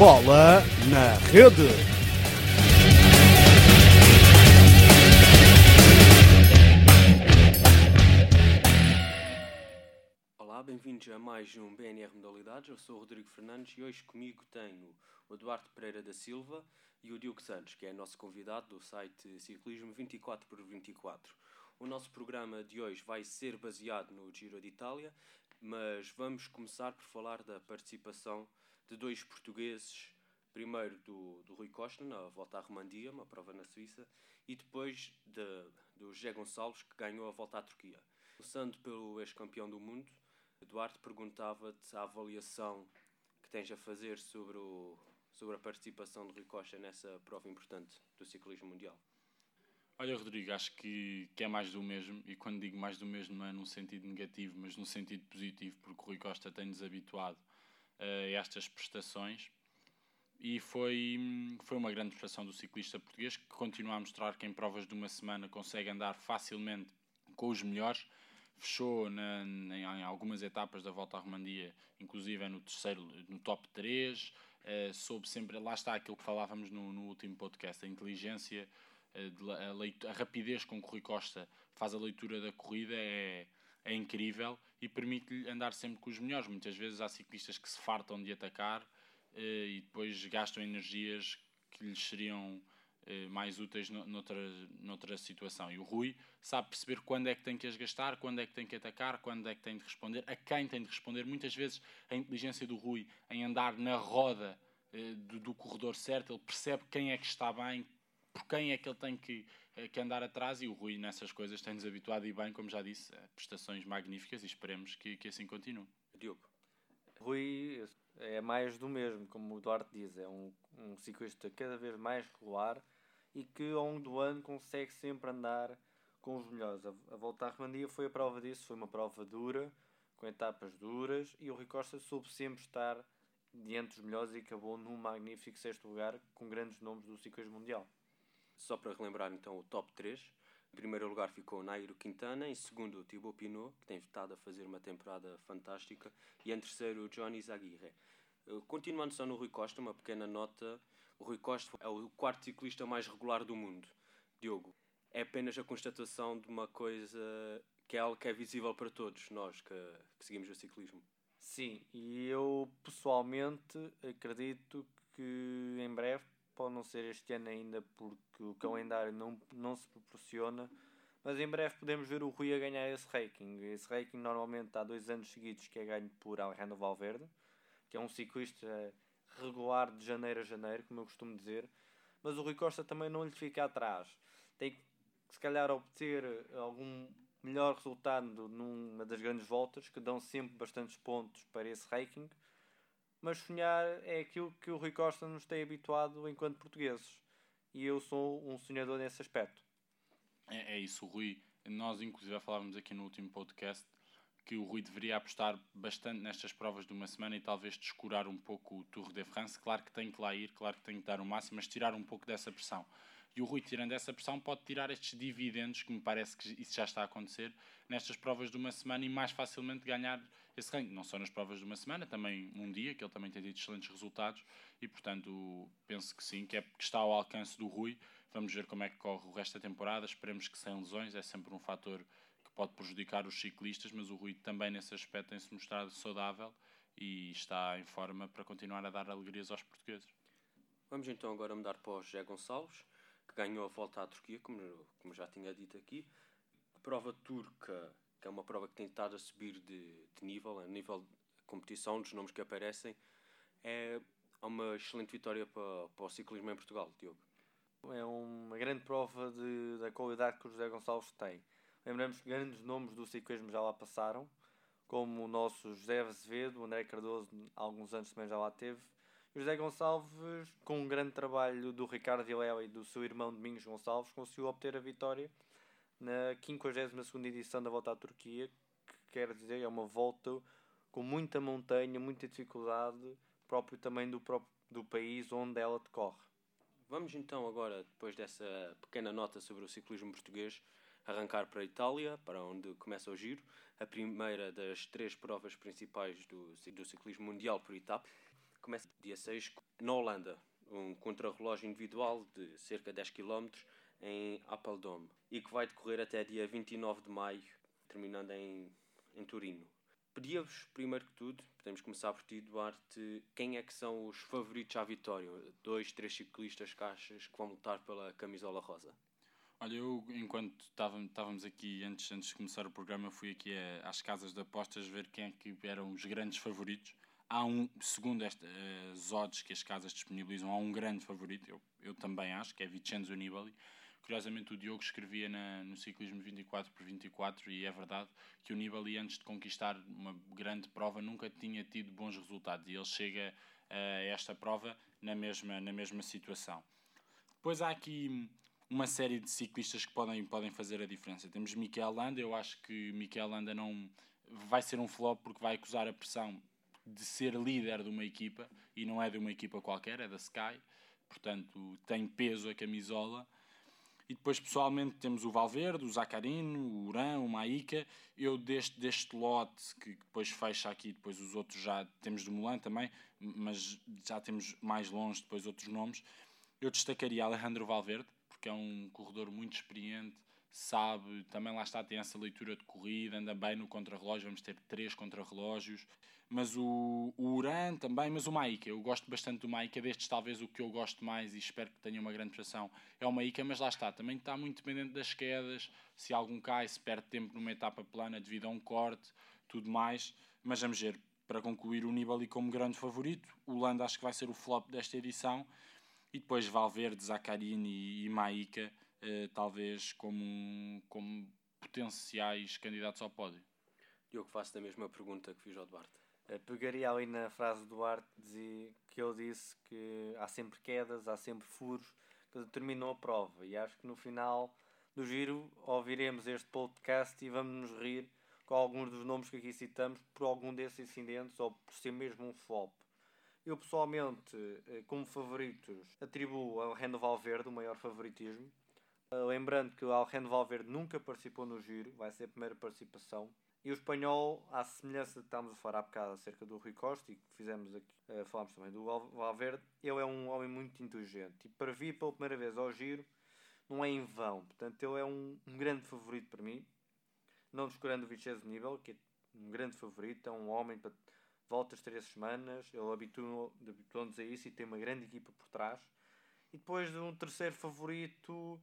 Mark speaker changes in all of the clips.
Speaker 1: Bola na rede.
Speaker 2: Olá, bem-vindos a mais um BNR Modalidades. Eu sou o Rodrigo Fernandes e hoje comigo tenho o Eduardo Pereira da Silva e o Diogo Santos, que é nosso convidado do site Ciclismo 24 por 24. O nosso programa de hoje vai ser baseado no Giro de Itália, mas vamos começar por falar da participação de dois portugueses. Primeiro do, do Rui Costa na Volta à Romandia, uma prova na Suíça, e depois de, do José Gonçalves, que ganhou a Volta à Turquia. Começando pelo ex-campeão do mundo, Eduardo perguntava-te a avaliação que tens a fazer sobre, o, sobre a participação de Rui Costa nessa prova importante do ciclismo mundial.
Speaker 3: Olha, Rodrigo, acho que, que é mais do mesmo, e quando digo mais do mesmo não é num sentido negativo, mas num sentido positivo, porque o Rui Costa tem-nos habituado a estas prestações e foi, foi uma grande prestação do ciclista português que continua a mostrar que em provas de uma semana consegue andar facilmente com os melhores. Fechou na, em, algumas etapas da volta à Romandia, inclusive no terceiro, no top 3. Uh, soube sempre, lá está aquilo que falávamos no, no último podcast, a inteligência, uh, a, leitura, a, rapidez com que o Rui Costa faz a leitura da corrida é, é incrível e permite-lhe andar sempre com os melhores. Muitas vezes há ciclistas que se fartam de atacar eh, e depois gastam energias que lhes seriam eh, mais úteis noutra, noutra situação. E o Rui sabe perceber quando é que tem que as gastar, quando é que tem que atacar, quando é que tem de responder, a quem tem de responder. Muitas vezes a inteligência do Rui em andar na roda eh, do, do corredor certo, ele percebe quem é que está bem, por quem é que ele tem que, que andar atrás e o Rui nessas coisas tem-nos habituado e bem, como já disse, a prestações magníficas e esperemos que, que assim continue.
Speaker 2: Diogo.
Speaker 4: Rui é mais do mesmo, como o Duarte diz, é um, um ciclista cada vez mais regular e que ao longo do ano consegue sempre andar com os melhores. A, a volta à Romandia foi a prova disso, foi uma prova dura, com etapas duras e o Rui Costa soube sempre estar diante dos melhores e acabou num magnífico sexto lugar com grandes nomes do ciclismo mundial.
Speaker 2: Só para relembrar então o top 3. Em primeiro lugar ficou Nairo Quintana, em segundo Thibaut Pinot, que tem estado a fazer uma temporada fantástica, e em terceiro Johnny Zaguirre. Continuando só no Rui Costa, uma pequena nota, o Rui Costa é o quarto ciclista mais regular do mundo. Diogo, é apenas a constatação de uma coisa que é algo que é visível para todos nós que, que seguimos o ciclismo.
Speaker 4: Sim, e eu pessoalmente acredito que em breve pode não ser este ano ainda porque o calendário não, não se proporciona, mas em breve podemos ver o Rui a ganhar esse ranking. Esse ranking normalmente há dois anos seguidos que é ganho por Alejandro Valverde, que é um ciclista regular de janeiro a janeiro, como eu costumo dizer, mas o Rui Costa também não lhe fica atrás. Tem que se calhar obter algum melhor resultado numa das grandes voltas, que dão sempre bastantes pontos para esse ranking, mas sonhar é aquilo que o Rui Costa nos tem habituado enquanto portugueses. E eu sou um sonhador nesse aspecto.
Speaker 3: É, é isso, Rui. Nós, inclusive, falávamos aqui no último podcast que o Rui deveria apostar bastante nestas provas de uma semana e talvez descurar um pouco o Tour de France. Claro que tem que lá ir, claro que tem que dar o máximo, mas tirar um pouco dessa pressão. E o Rui, tirando essa pressão, pode tirar estes dividendos, que me parece que isso já está a acontecer, nestas provas de uma semana e mais facilmente ganhar esse ranking. Não só nas provas de uma semana, também um dia, que ele também tem tido excelentes resultados e, portanto, penso que sim, que, é, que está ao alcance do Rui. Vamos ver como é que corre o resto da temporada. Esperemos que sem lesões, é sempre um fator que pode prejudicar os ciclistas, mas o Rui também nesse aspecto tem-se mostrado saudável e está em forma para continuar a dar alegrias aos portugueses.
Speaker 2: Vamos então agora mudar para o José Gonçalves que ganhou a volta à Turquia, como, como já tinha dito aqui. Prova turca, que é uma prova que tem estado a subir de, de nível, a nível de competição, dos nomes que aparecem, é uma excelente vitória para, para o ciclismo em Portugal, Diogo.
Speaker 4: É uma grande prova de, da qualidade que o José Gonçalves tem. Lembramos que grandes nomes do ciclismo já lá passaram, como o nosso José Azevedo, o André Cardoso, há alguns anos também já lá teve, José Gonçalves, com um grande trabalho do Ricardo Vilela e do seu irmão Domingos Gonçalves, conseguiu obter a vitória na 52 edição da Volta à Turquia, que quer dizer é uma volta com muita montanha, muita dificuldade, próprio também do, próprio, do país onde ela decorre.
Speaker 2: Vamos então agora, depois dessa pequena nota sobre o ciclismo português, arrancar para a Itália, para onde começa o giro, a primeira das três provas principais do, do ciclismo mundial por etapa. começa dia 6 na Holanda, um contrarrelógio individual de cerca de 10 km em Apeldoorn e que vai decorrer até dia 29 de maio, terminando em, em Turino. Pedia-vos, primeiro que tudo, podemos começar por ti, Duarte, quem é que são os favoritos à vitória? Dois, três ciclistas achas que vão lutar pela camisola rosa?
Speaker 3: Olha, eu enquanto estávamos aqui, antes, antes de começar o programa, fui aqui a, às casas de apostas ver quem é que eram os grandes favoritos. Há um, segundo estas uh, odds que as casas disponibilizam, há um grande favorito, eu, eu também acho, que é Vincenzo Nibali. Curiosamente, o Diogo escrevia na, no ciclismo 24 por 24 e é verdade que o Nibali, antes de conquistar uma grande prova, nunca tinha tido bons resultados e ele chega a esta prova na mesma, na mesma situação. Depois há aqui uma série de ciclistas que podem, podem fazer a diferença. Temos Mikel Landa, eu acho que Mikel Landa não vai ser um flop porque vai acusar a pressão de ser líder de uma equipa e não é de uma equipa qualquer, é da Sky, portanto tem peso a camisola. E depois, pessoalmente, temos o Valverde, o Zacarino, o Uran, o Maíca. Eu, deste, deste lote, que depois fecha aqui, depois os outros já temos do Mulan também, mas já temos mais longe depois outros nomes. Eu destacaria Alejandro Valverde, porque é um corredor muito experiente, sabe, também lá está, tem essa leitura de corrida, anda bem no contrarrelógio, vamos ter três contrarrelógios, mas o, o Uran também, mas o Maika, eu gosto bastante do Maika, destes talvez o que eu gosto mais e espero que tenha uma grande prestação é o Maika, mas lá está, também está muito dependente das quedas, se algum cai, se perde tempo numa etapa plana devido a um corte, tudo mais, mas vamos ver, para concluir o Nibali como grande favorito, o Landa acho que vai ser o flop desta edição, e depois Valverde, Zaccarini e eh, talvez como, como potenciais candidatos ao pódio.
Speaker 2: Eu que faço a mesma pergunta que fiz ao Duarte.
Speaker 4: Eh, pegaria ali na frase do Duarte que ele disse que há sempre quedas, há sempre furos, que terminou a prova. E acho que no final do giro ouviremos este podcast e vamos nos rir com alguns dos nomes que aqui citamos por algum desses incidentes ou por ser mesmo um flop. Eu pessoalmente, eh, como favoritos, atribuo ao Rendo Valverde o maior favoritismo. Eh, lembrando que o Alejandro Valverde nunca participou no Giro, vai ser a primeira participação. E o espanhol, à semelhança de estávamos a falar há bocado acerca do Rui Costa e que fizemos aqui, uh, falámos também do Valverde, ele é um homem muito inteligente e para vir pela primeira vez ao Giro não é em vão. Portanto, ele é um, um grande favorito para mim. Não descurando o Vincenzo Nível, que é um grande favorito, é um homem para voltas três semanas, ele habituou-nos a isso e tem uma grande equipa por trás. E depois de um terceiro favorito,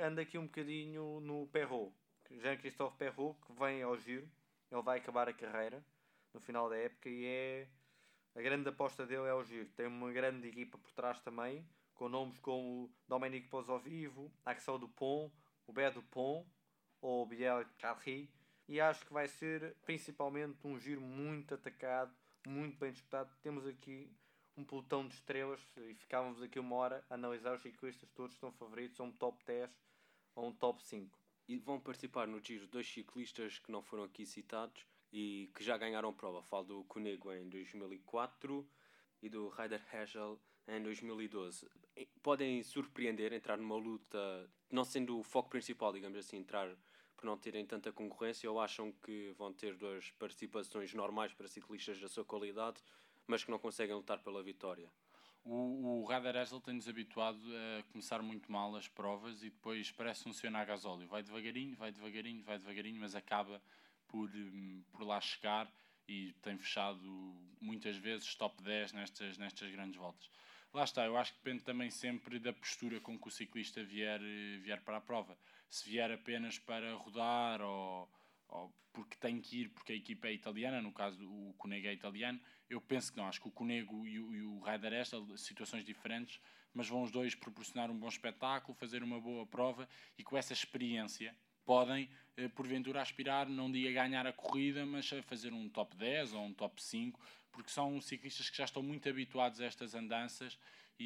Speaker 4: anda aqui um bocadinho no Perrault. Jean-Christophe Perrault, que vem ao giro, ele vai acabar a carreira no final da época e é a grande aposta dele é o giro. Tem uma grande equipa por trás também, com nomes como Dominique Pozovivo, Axel Dupont, o Bé Dupont ou Biel Carri e acho que vai ser principalmente um giro muito atacado, muito bem disputado. Temos aqui um pelotão de estrelas e ficávamos aqui uma hora a analisar os ciclistas todos estão favoritos a um top 10 ou um top 5.
Speaker 2: E vão participar no giro dois ciclistas que não foram aqui citados e que já ganharam prova. Falo do Conego em 2004 e do Ryder Hegel em 2012. Podem surpreender, entrar numa luta, não sendo o foco principal, digamos assim, entrar por não terem tanta concorrência ou acham que vão ter duas participações normais para ciclistas da sua qualidade, mas que não conseguem lutar pela vitória?
Speaker 3: O, o Radar tem-nos habituado a começar muito mal as provas e depois parece funcionar a gasóleo. Vai devagarinho, vai devagarinho, vai devagarinho, mas acaba por, hum, por lá chegar e tem fechado muitas vezes top 10 nestas, nestas grandes voltas. Lá está, eu acho que depende também sempre da postura com que o ciclista vier, vier para a prova. Se vier apenas para rodar ou porque tem que ir porque a equipa é italiana, no caso o Conego é italiano, eu penso que não. Acho que o Conego e o, e o Raider Esta, situações diferentes, mas vão os dois proporcionar um bom espetáculo, fazer uma boa prova e com essa experiência podem, eh, porventura, aspirar, não diga ganhar a corrida, mas a fazer um top 10 ou um top 5, porque são ciclistas que já estão muito habituados a estas andanças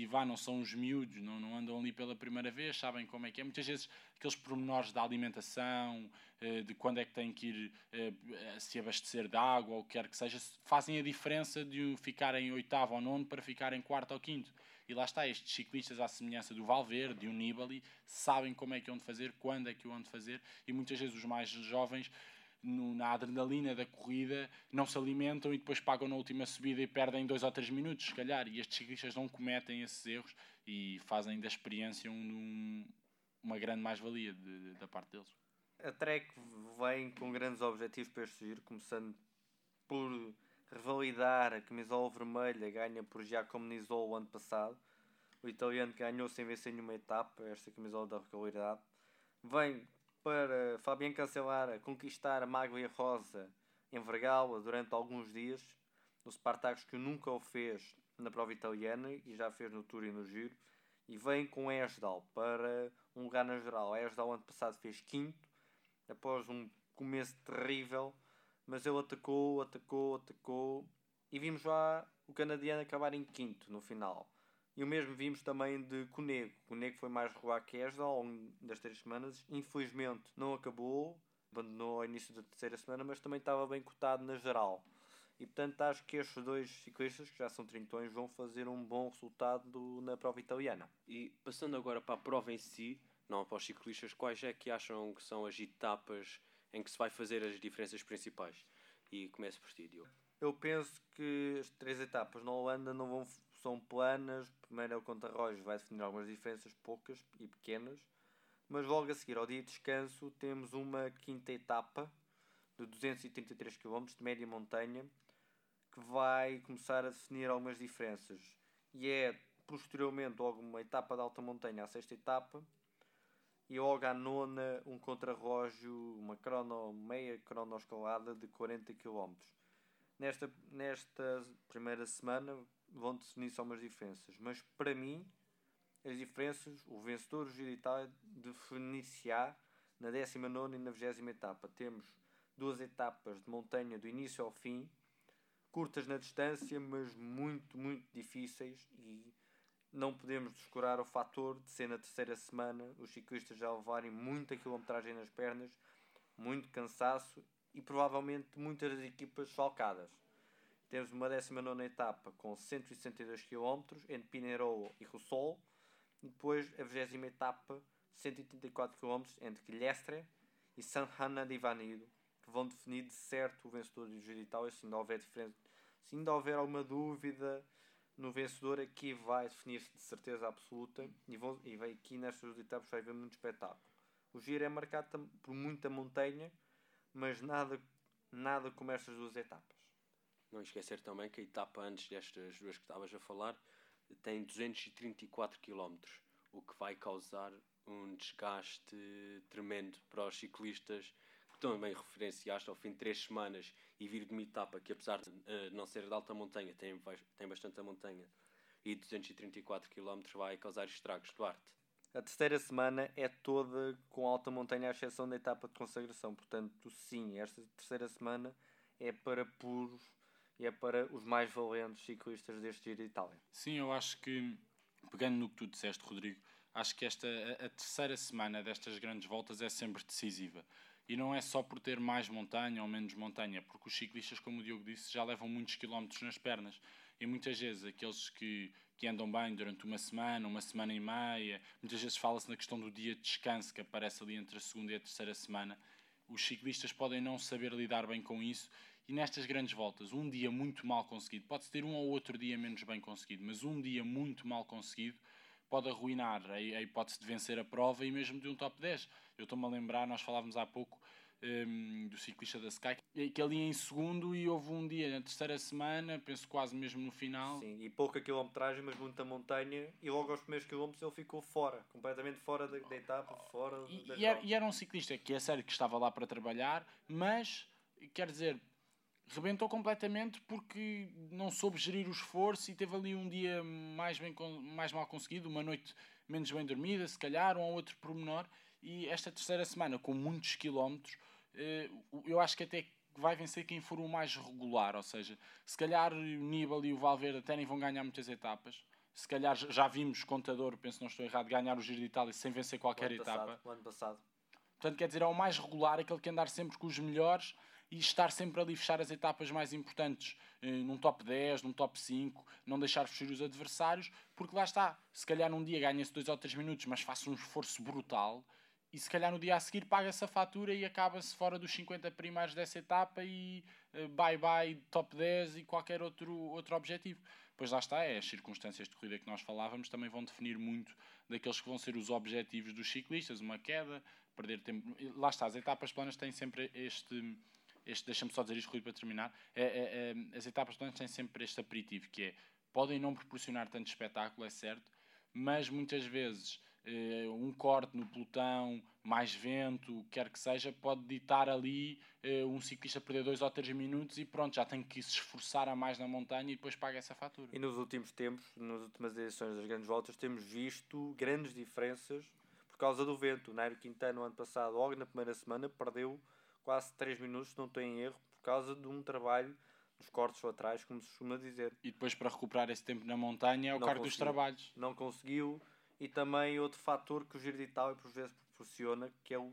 Speaker 3: e vá, não são os miúdos, não, não andam ali pela primeira vez, sabem como é que é. Muitas vezes aqueles pormenores da alimentação, eh, de quando é que têm que ir eh, se abastecer de água ou o que quer que seja, fazem a diferença de ficar em oitavo ou nono para ficar em quarto ou quinto. E lá está, estes ciclistas, à semelhança do Valverde, do Nibali, sabem como é que é onde fazer, quando é que o onde fazer, e muitas vezes os mais jovens no, na adrenalina da corrida, não se alimentam e depois pagam na última subida e perdem dois ou três minutos, se calhar. E estes ciclistas não cometem esses erros e fazem da experiência um, uma grande mais-valia da parte deles.
Speaker 4: A Trek vem com grandes objetivos para este giro, começando por revalidar a camisola vermelha ganha por Giacomo Nizzolo o ano passado. O italiano ganhou sem vencer nenhuma etapa, esta camisola da regularidade. Vem para Fabian Cancellara conquistar a Maglia Rosa em Vergala durante alguns dias. No Spartacus que nunca o fez na prova italiana e já fez no Tour e no Giro. E vem com Esdal para um lugar na geral. Esdal ano passado fez quinto, após um começo terrível mas ele atacou, atacou, atacou e vimos lá o canadiano acabar em quinto no final. E o mesmo vimos também de Conego. Conego foi mais regular que Esdal ao longo das três semanas. Infelizmente não acabou, abandonou ao início da terceira semana, mas também estava bem cotado na geral. E portanto acho que estes dois ciclistas, que já são trintões, vão fazer um bom resultado na prova italiana.
Speaker 2: E passando agora para a prova em si, não para os ciclistas, quais é que acham que são as etapas em que se vai fazer as diferenças principais. E começo por ti, Diogo.
Speaker 4: Eu penso que as três etapas na Holanda não vão, são planas. Primeiro é o contra-relógio, vai definir algumas diferenças, poucas e pequenas. Mas logo a seguir, ao dia de descanso, temos uma quinta etapa de 233 km de média montanha que vai começar a definir algumas diferenças. E é posteriormente logo uma etapa de alta montanha, a sexta etapa, e logo à nona um contrarrelógio, uma crono, meia cronoescalada de 40 km. Nesta, nesta primeira semana vão definir-se algumas diferenças, mas para mim as diferenças, o vencedor Itália definir-se-á na 19 e na 20 etapa. Temos duas etapas de montanha do início ao fim, curtas na distância, mas muito, muito difíceis e não podemos descurar o fator de ser na terceira semana os ciclistas já levarem muita quilometragem nas pernas, muito cansaço e provavelmente muitas equipas falcadas. Temos uma 19 etapa com 162 km entre Pinerolo e Rossol, e depois a 20 etapa 184 km entre Quilhestre e San Hanna de Vanido, que vão definir de certo o vencedor do de Itália, se ainda houver se ainda houver alguma dúvida no vencedor aqui vai definir-se de certeza absoluta e, vou, e vai aqui nestas duas etapas vai haver muito espetáculo. O giro é marcado por muita montanha, mas nada, nada como estas duas etapas.
Speaker 2: Não esquecer também que a etapa antes destas duas que estavas a falar tem 234 km, o que vai causar um desgaste tremendo para os ciclistas também referenciaste ao fim de três semanas e vir de uma etapa que, apesar de uh, não ser de alta montanha, tem, tem bastante a montanha e 234 km vai causar estragos. Duarte.
Speaker 4: A terceira semana é toda com alta montanha, à exceção da etapa de consagração. Portanto, sim, esta terceira semana é para puros e é para os mais valentes ciclistas deste Giro de Itália.
Speaker 3: Sim, eu acho que, pegando no que tu disseste, Rodrigo, acho que esta, a, a terceira semana destas grandes voltas é sempre decisiva. E não é só por ter mais montanha ou menos montanha, porque os ciclistas, como o Diogo disse, já levam muitos quilómetros nas pernas. E muitas vezes aqueles que, que andam bem durante uma semana, uma semana e meia, muitas vezes fala-se na questão do dia de descanso que aparece ali entre a segunda e a terceira semana. Os ciclistas podem não saber lidar bem com isso e nestas grandes voltas, um dia muito mal conseguido, pode-se ter um ou outro dia menos bem conseguido, mas um dia muito mal conseguido pode arruinar a, hipótese de vencer a prova e mesmo de um top 10. Eu estou-me a lembrar, nós falávamos há pouco um, do ciclista da Sky, que ali em segundo e houve um dia na terceira semana, penso quase mesmo no final.
Speaker 4: Sim, e pouca quilometragem, mas muita montanha, e logo aos primeiros quilómetros ele ficou fora, completamente fora da, da etapa, fora
Speaker 3: e,
Speaker 4: da
Speaker 3: e, era, e era um ciclista que é sério que estava lá para trabalhar, mas quer dizer, rebentou completamente porque não soube gerir o esforço e teve ali um dia mais, bem, mais mal conseguido, uma noite menos bem dormida, se calhar, um outro pormenor. E esta terceira semana, com muitos quilómetros, eh, eu acho que até vai vencer quem for o mais regular. Ou seja, se calhar o Nibali e o Valverde até nem vão ganhar muitas etapas. Se calhar já vimos Contador, penso não estou errado, ganhar o Giro de Itália sem vencer qualquer
Speaker 4: o
Speaker 3: etapa.
Speaker 4: Passado, o ano passado.
Speaker 3: Portanto, quer dizer, é o mais regular, aquele que andar sempre com os melhores e estar sempre ali fechar as etapas mais importantes, eh, num top 10, num top 5, não deixar fugir os adversários, porque lá está, se calhar num dia ganha-se 2 ou 3 minutos, mas faça um esforço brutal e se calhar no dia a seguir paga-se a fatura e acaba-se fora dos 50 primeiros dessa etapa e uh, bye bye top 10 e qualquer outro, outro objetivo. Pois lá está, é as circunstâncias de corrida que nós falávamos também vão definir muito daqueles que vão ser os objetivos dos ciclistas, uma queda, perder tempo. Lá está, as etapas planas têm sempre este, este deixa-me só dizer isto Rui, para terminar, é, é, é, as etapas planas têm sempre este aperitivo, que é, podem não proporcionar tanto espetáculo, é certo, mas muitas vezes uh, um corte no pelotão, mais vento, quer que seja, pode ditar ali uh, um ciclista perder dois ou três minutos e pronto, já tem que se esforçar a mais na montanha e depois paga essa fatura.
Speaker 4: E nos últimos tempos, nas últimas edições das grandes voltas, temos visto grandes diferenças por causa do vento. O Nairo Quintana, no ano passado, logo na primeira semana, perdeu quase 3 minutos, não estou em erro, por causa de um trabalho nos cortes laterais, como se costuma dizer.
Speaker 3: E depois para recuperar esse tempo na montanha é o cargo dos trabalhos.
Speaker 4: Não conseguiu, e também outro fator que o Giro de Itália por vezes proporciona, que é o,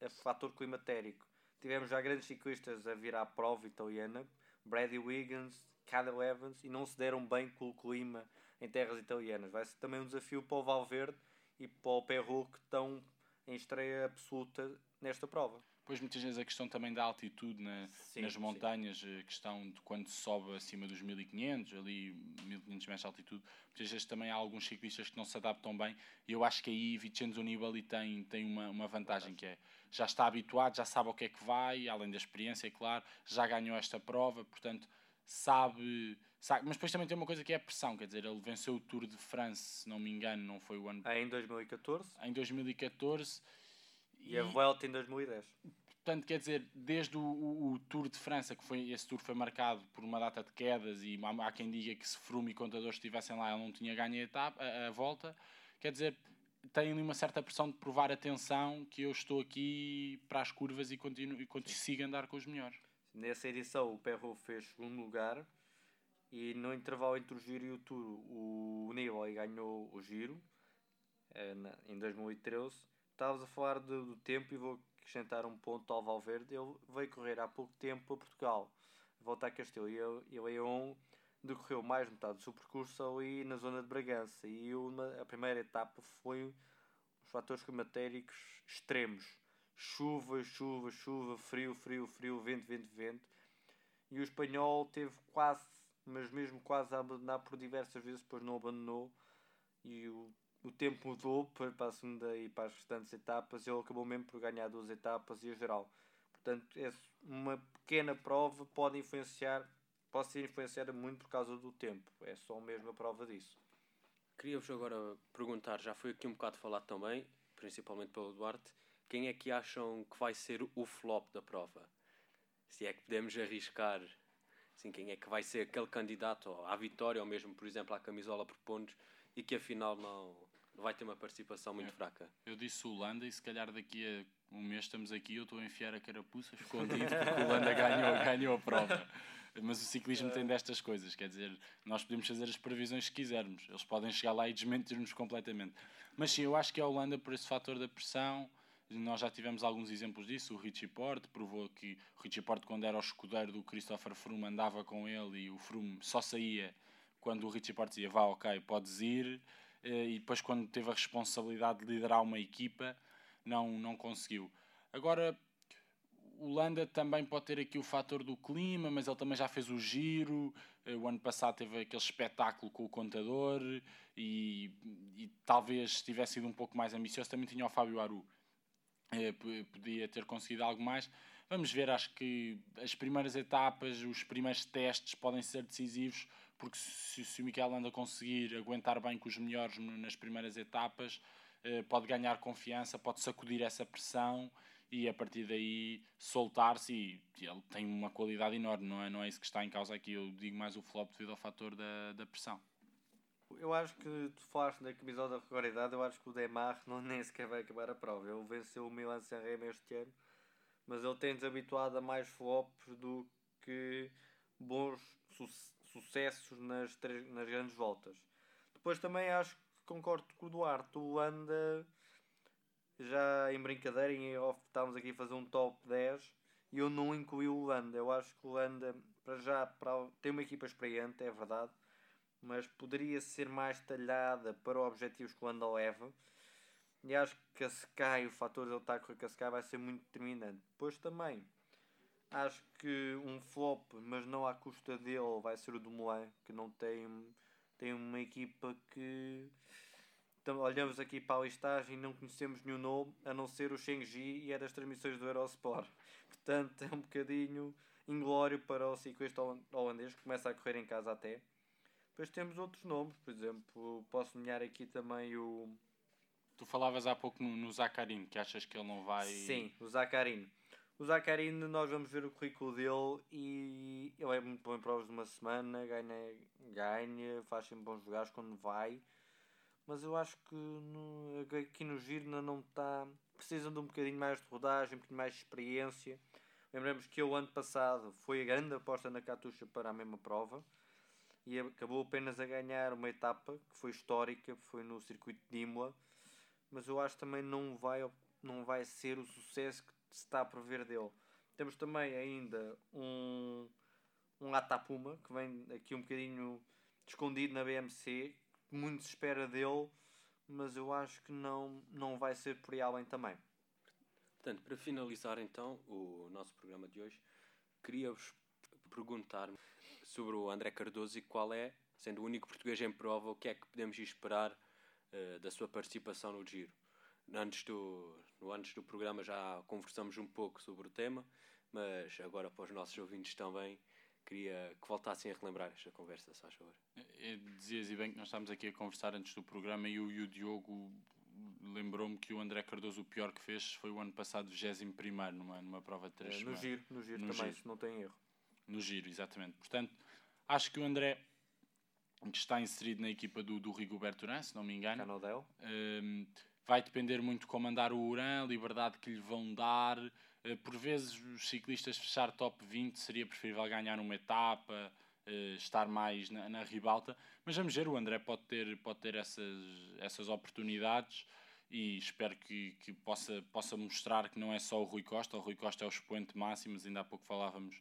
Speaker 4: é o fator climatérico. Tivemos já grandes ciclistas a vir à prova italiana, Brady Wiggins, Cadel Evans, e não se deram bem com o clima em terras italianas. Vai ser também um desafio para o Valverde e para o Perro que estão em estreia absoluta nesta prova.
Speaker 3: Pois muitas vezes a questão também da altitude na, sim, nas montanhas, sim. a questão de quando se sobe acima dos 1500, ali 1500 metros de altitude, muitas vezes também há alguns ciclistas que não se adaptam bem e eu acho que aí Vincenzo Nibali tem, tem uma, uma vantagem que é, já está habituado, já sabe o que é que vai, além da experiência, é claro, já ganhou esta prova, portanto sabe, sabe, mas depois também tem uma coisa que é a pressão, quer dizer, ele venceu o Tour de France, se não me engano, não foi o ano...
Speaker 4: É em 2014?
Speaker 3: Em 2014
Speaker 4: e a volta em 2010.
Speaker 3: Portanto, quer dizer, desde o, o, o, Tour de França, que foi, esse Tour foi marcado por uma data de quedas e há, há quem diga que se Froome e Contadores estivessem lá ele não tinha ganho a, etapa, a, a, volta, quer dizer, tem ali uma certa pressão de provar atenção que eu estou aqui para as curvas e, continuo, e consigo andar com os melhores.
Speaker 4: Nessa edição o Perro fez segundo lugar e no intervalo entre o Giro e o Tour o Nibali ganhou o Giro eh, em 2013 estavas a falar do, do, tempo e vou acrescentar um ponto ao Valverde. Ele veio correr há pouco tempo a Portugal, volta a Castelo, e ele é um decorreu mais metade do seu percurso ali na zona de Bragança. E uma, a primeira etapa foi os fatores climatéricos extremos. Chuva, chuva, chuva, frio, frio, frio, vento, vento, vento. E o espanhol teve quase, mas mesmo quase a abandonar por diversas vezes, depois não abandonou. E o o tempo mudou para a segunda e para as restantes etapas. Ele acabou mesmo por ganhar duas etapas e a geral. Portanto, é uma pequena prova pode influenciar, pode ser influenciada muito por causa do tempo. É só mesmo a prova disso.
Speaker 2: Queria-vos agora perguntar, já foi aqui um bocado falado também, principalmente pelo Duarte, quem é que acham que vai ser o flop da prova? Se é que podemos arriscar, assim, quem é que vai ser aquele candidato à vitória ou mesmo, por exemplo, à camisola por pontos e que afinal não, vai ter uma participação muito fraca.
Speaker 3: Eu disse Holanda e se calhar daqui a um mês estamos aqui eu estou a enfiar a carapuça escondido porque Holanda ganhou, ganhou a prova. Mas o ciclismo tem destas coisas, quer dizer, nós podemos fazer as previsões que quisermos, eles podem chegar lá e desmentir-nos completamente. Mas sim, eu acho que a Holanda, por esse fator da pressão, nós já tivemos alguns exemplos disso. O Richie Porte provou que o Richie Porte, quando era o escudeiro do Christopher Froome, andava com ele e o Froome só saía quando o Richie Porte dizia vá, ok, podes ir. Eh, e depois quando teve a responsabilidade de liderar uma equipa não, não conseguiu. Agora, o Landa também pode ter aqui o fator do clima, mas ele também já fez o giro. Eh, o ano passado teve aquele espetáculo com o contador e, e talvez tivesse sido um pouco mais ambicioso. Também tinha o Fábio Aru, eh, podia ter conseguido algo mais. Vamos ver, acho que as primeiras etapas, os primeiros testes podem ser decisivos porque se, se o Miquel anda conseguir aguentar bem com os melhores nas primeiras etapas, eh, pode ganhar confiança, pode sacudir essa pressão e a partir daí soltar-se e ele tem uma qualidade enorme, não é, não é isso que está em causa aqui, eu digo mais o flop devido ao fator da, da pressão.
Speaker 4: Eu acho que tu falaste da camisola da regularidade, eu acho que o Demar não nem sequer vai acabar a prova. Ele venceu o Milan San Remo este ano, mas ele tem desabituado a mais flops do que bons sucessos sucessos nas, nas grandes voltas. Depois também acho que concordo com o Duarte. O Landa, já em brincadeira, em off, estávamos aqui a fazer um top 10 e eu não incluí o Landa. Eu acho que o Landa, para já, para, tem uma equipa experiente, é verdade, mas poderia ser mais talhada para objetivos que o Landa leva. E acho que Sky, o fator a correr com a Sky vai ser muito determinante. Depois também, acho que um flop, mas não à custa dele, vai ser o Dumoulin, que não tem, tem uma equipa que... Então, olhamos aqui para a listagem e não conhecemos nenhum nome, a não ser o Shengji e é das transmissões do Eurosport. Portanto, é um bocadinho inglório para o ciclista holandês, que começa a correr em casa até. Depois temos outros nomes, por exemplo, posso nomear aqui também o...
Speaker 3: Tu falavas há pouco no, no que achas que ele não vai...
Speaker 4: Sim, o Zacharino. O Zacharino, nós vamos ver o currículo dele e ele é muito bom em provas de uma semana, ganha, ganha faz sempre bons lugares quando vai. Mas eu acho que no, aqui no Giro não está. Precisam de um bocadinho mais de rodagem, um bocadinho mais de experiência. Lembramos que o ano passado foi a grande aposta na Catuxa para a mesma prova e acabou apenas a ganhar uma etapa que foi histórica, foi no circuito de Imola, mas eu acho também não vai, não vai ser o sucesso que se está a prever dele. Temos também ainda um, um Atapuma, que vem aqui um bocadinho escondido na BMC, muito se espera dele, mas eu acho que não, não vai ser por aí além também.
Speaker 2: Portanto, para finalizar então o nosso programa de hoje, queria-vos perguntar sobre o André Cardoso e qual é, sendo o único português em prova, o que é que podemos esperar uh, da sua participação no Giro. Antes do, no antes do programa já conversamos um pouco sobre o tema, mas agora para os nossos ouvintes também queria que voltassem a relembrar esta conversa, se faz favor.
Speaker 3: É, dizias e bem que nós estávamos aqui a conversar antes do programa e o, e o Diogo lembrou-me que o André Cardoso o pior que fez foi o ano passado 21 numa, numa prova de 3 é,
Speaker 4: No giro, no giro no também, giro. se não tem erro.
Speaker 3: No giro, exatamente. Portanto, acho que o André, que está inserido na equipa do, do Rigoberto Urán, se não me engano, um, vai depender muito como andar o Urán, a liberdade que lhe vão dar. Uh, por vezes, os ciclistas fechar top 20 seria preferível ganhar uma etapa, uh, estar mais na, na ribalta. Mas vamos ver, o André pode ter, pode ter essas, essas oportunidades e espero que, que possa, possa mostrar que não é só o Rui Costa, o Rui Costa é o expoente máximo, mas ainda há pouco falávamos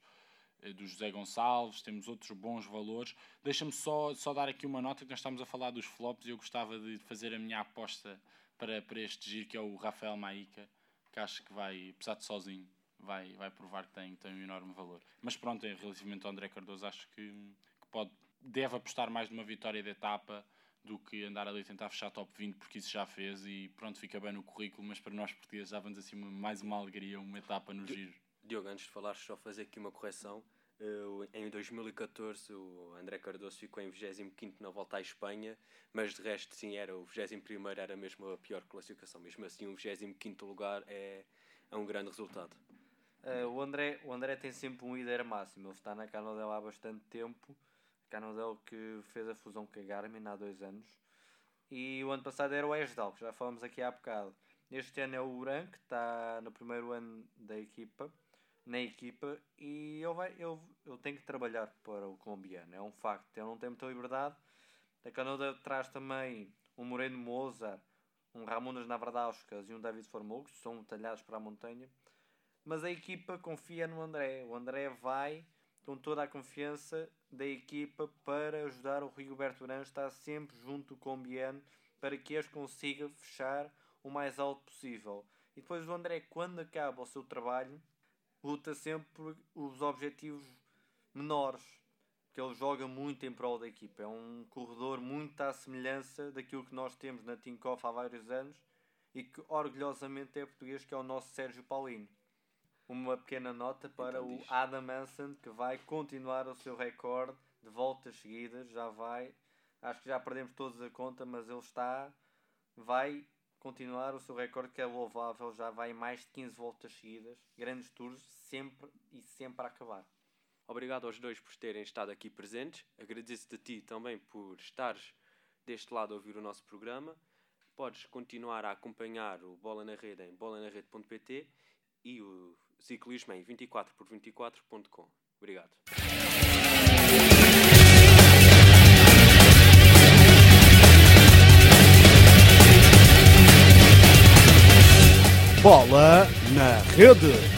Speaker 3: eh, do José Gonçalves, temos outros bons valores. Deixa-me só, só dar aqui uma nota que nós estamos a falar dos flops e eu gostava de fazer a minha aposta para, para este giro, que é o Rafael Maíca, que acho que vai, apesar de sozinho, vai, vai provar que tem, tem um enorme valor. Mas pronto, relativamente ao André Cardoso, acho que, que pode, deve apostar mais numa vitória de etapa do que andar ali a tentar fechar top 20, porque isso já fez e pronto, fica bem no currículo, mas para nós portugueses já vamos assim mais uma alegria, uma etapa no giro.
Speaker 2: Diogo, antes de falar, só fazer aqui uma correção. Uh, em 2014 o André Cardoso ficou em 25 na volta à Espanha, mas de resto sim era o 21 era mesmo a pior classificação, mesmo assim o 25 lugar é, é um grande resultado.
Speaker 4: Uh, o, André, o André tem sempre um líder máximo, ele está na Canadá há bastante tempo Canadel que fez a fusão com a Garmin há dois anos. E o ano passado era o Esdal, que já falamos aqui há bocado. Este ano é o Uran, que está no primeiro ano da equipa, na equipa, e ele, vai, ele, ele tem que trabalhar para o colombiano, é um facto. Ele não tem muita liberdade. A Canadá traz também um Moreno Moza, um Ramonas Navardauskas e um David Formou, que são talhados para a montanha. Mas a equipa confia no André. O André vai com toda a confiança da equipa para ajudar o Rigoberto Urán está sempre junto com o Biano para que este consiga fechar o mais alto possível. E depois o André, quando acaba o seu trabalho, luta sempre por os objetivos menores, que ele joga muito em prol da equipa. É um corredor muito à semelhança daquilo que nós temos na Tinkoff há vários anos e que orgulhosamente é português, que é o nosso Sérgio Paulino uma pequena nota para então, o diz. Adam Hansen que vai continuar o seu recorde de voltas seguidas. Já vai, acho que já perdemos todos a conta, mas ele está, vai continuar o seu recorde que é louvável. Já vai mais de 15 voltas seguidas, grandes tours, sempre e sempre a acabar.
Speaker 2: Obrigado aos dois por terem estado aqui presentes. Agradeço-te ti também por estares deste lado a ouvir o nosso programa. Podes continuar a acompanhar o Bola na Rede em bolanarede.pt e o ciclismo em 24por24.com. Obrigado.
Speaker 1: Bola na rede.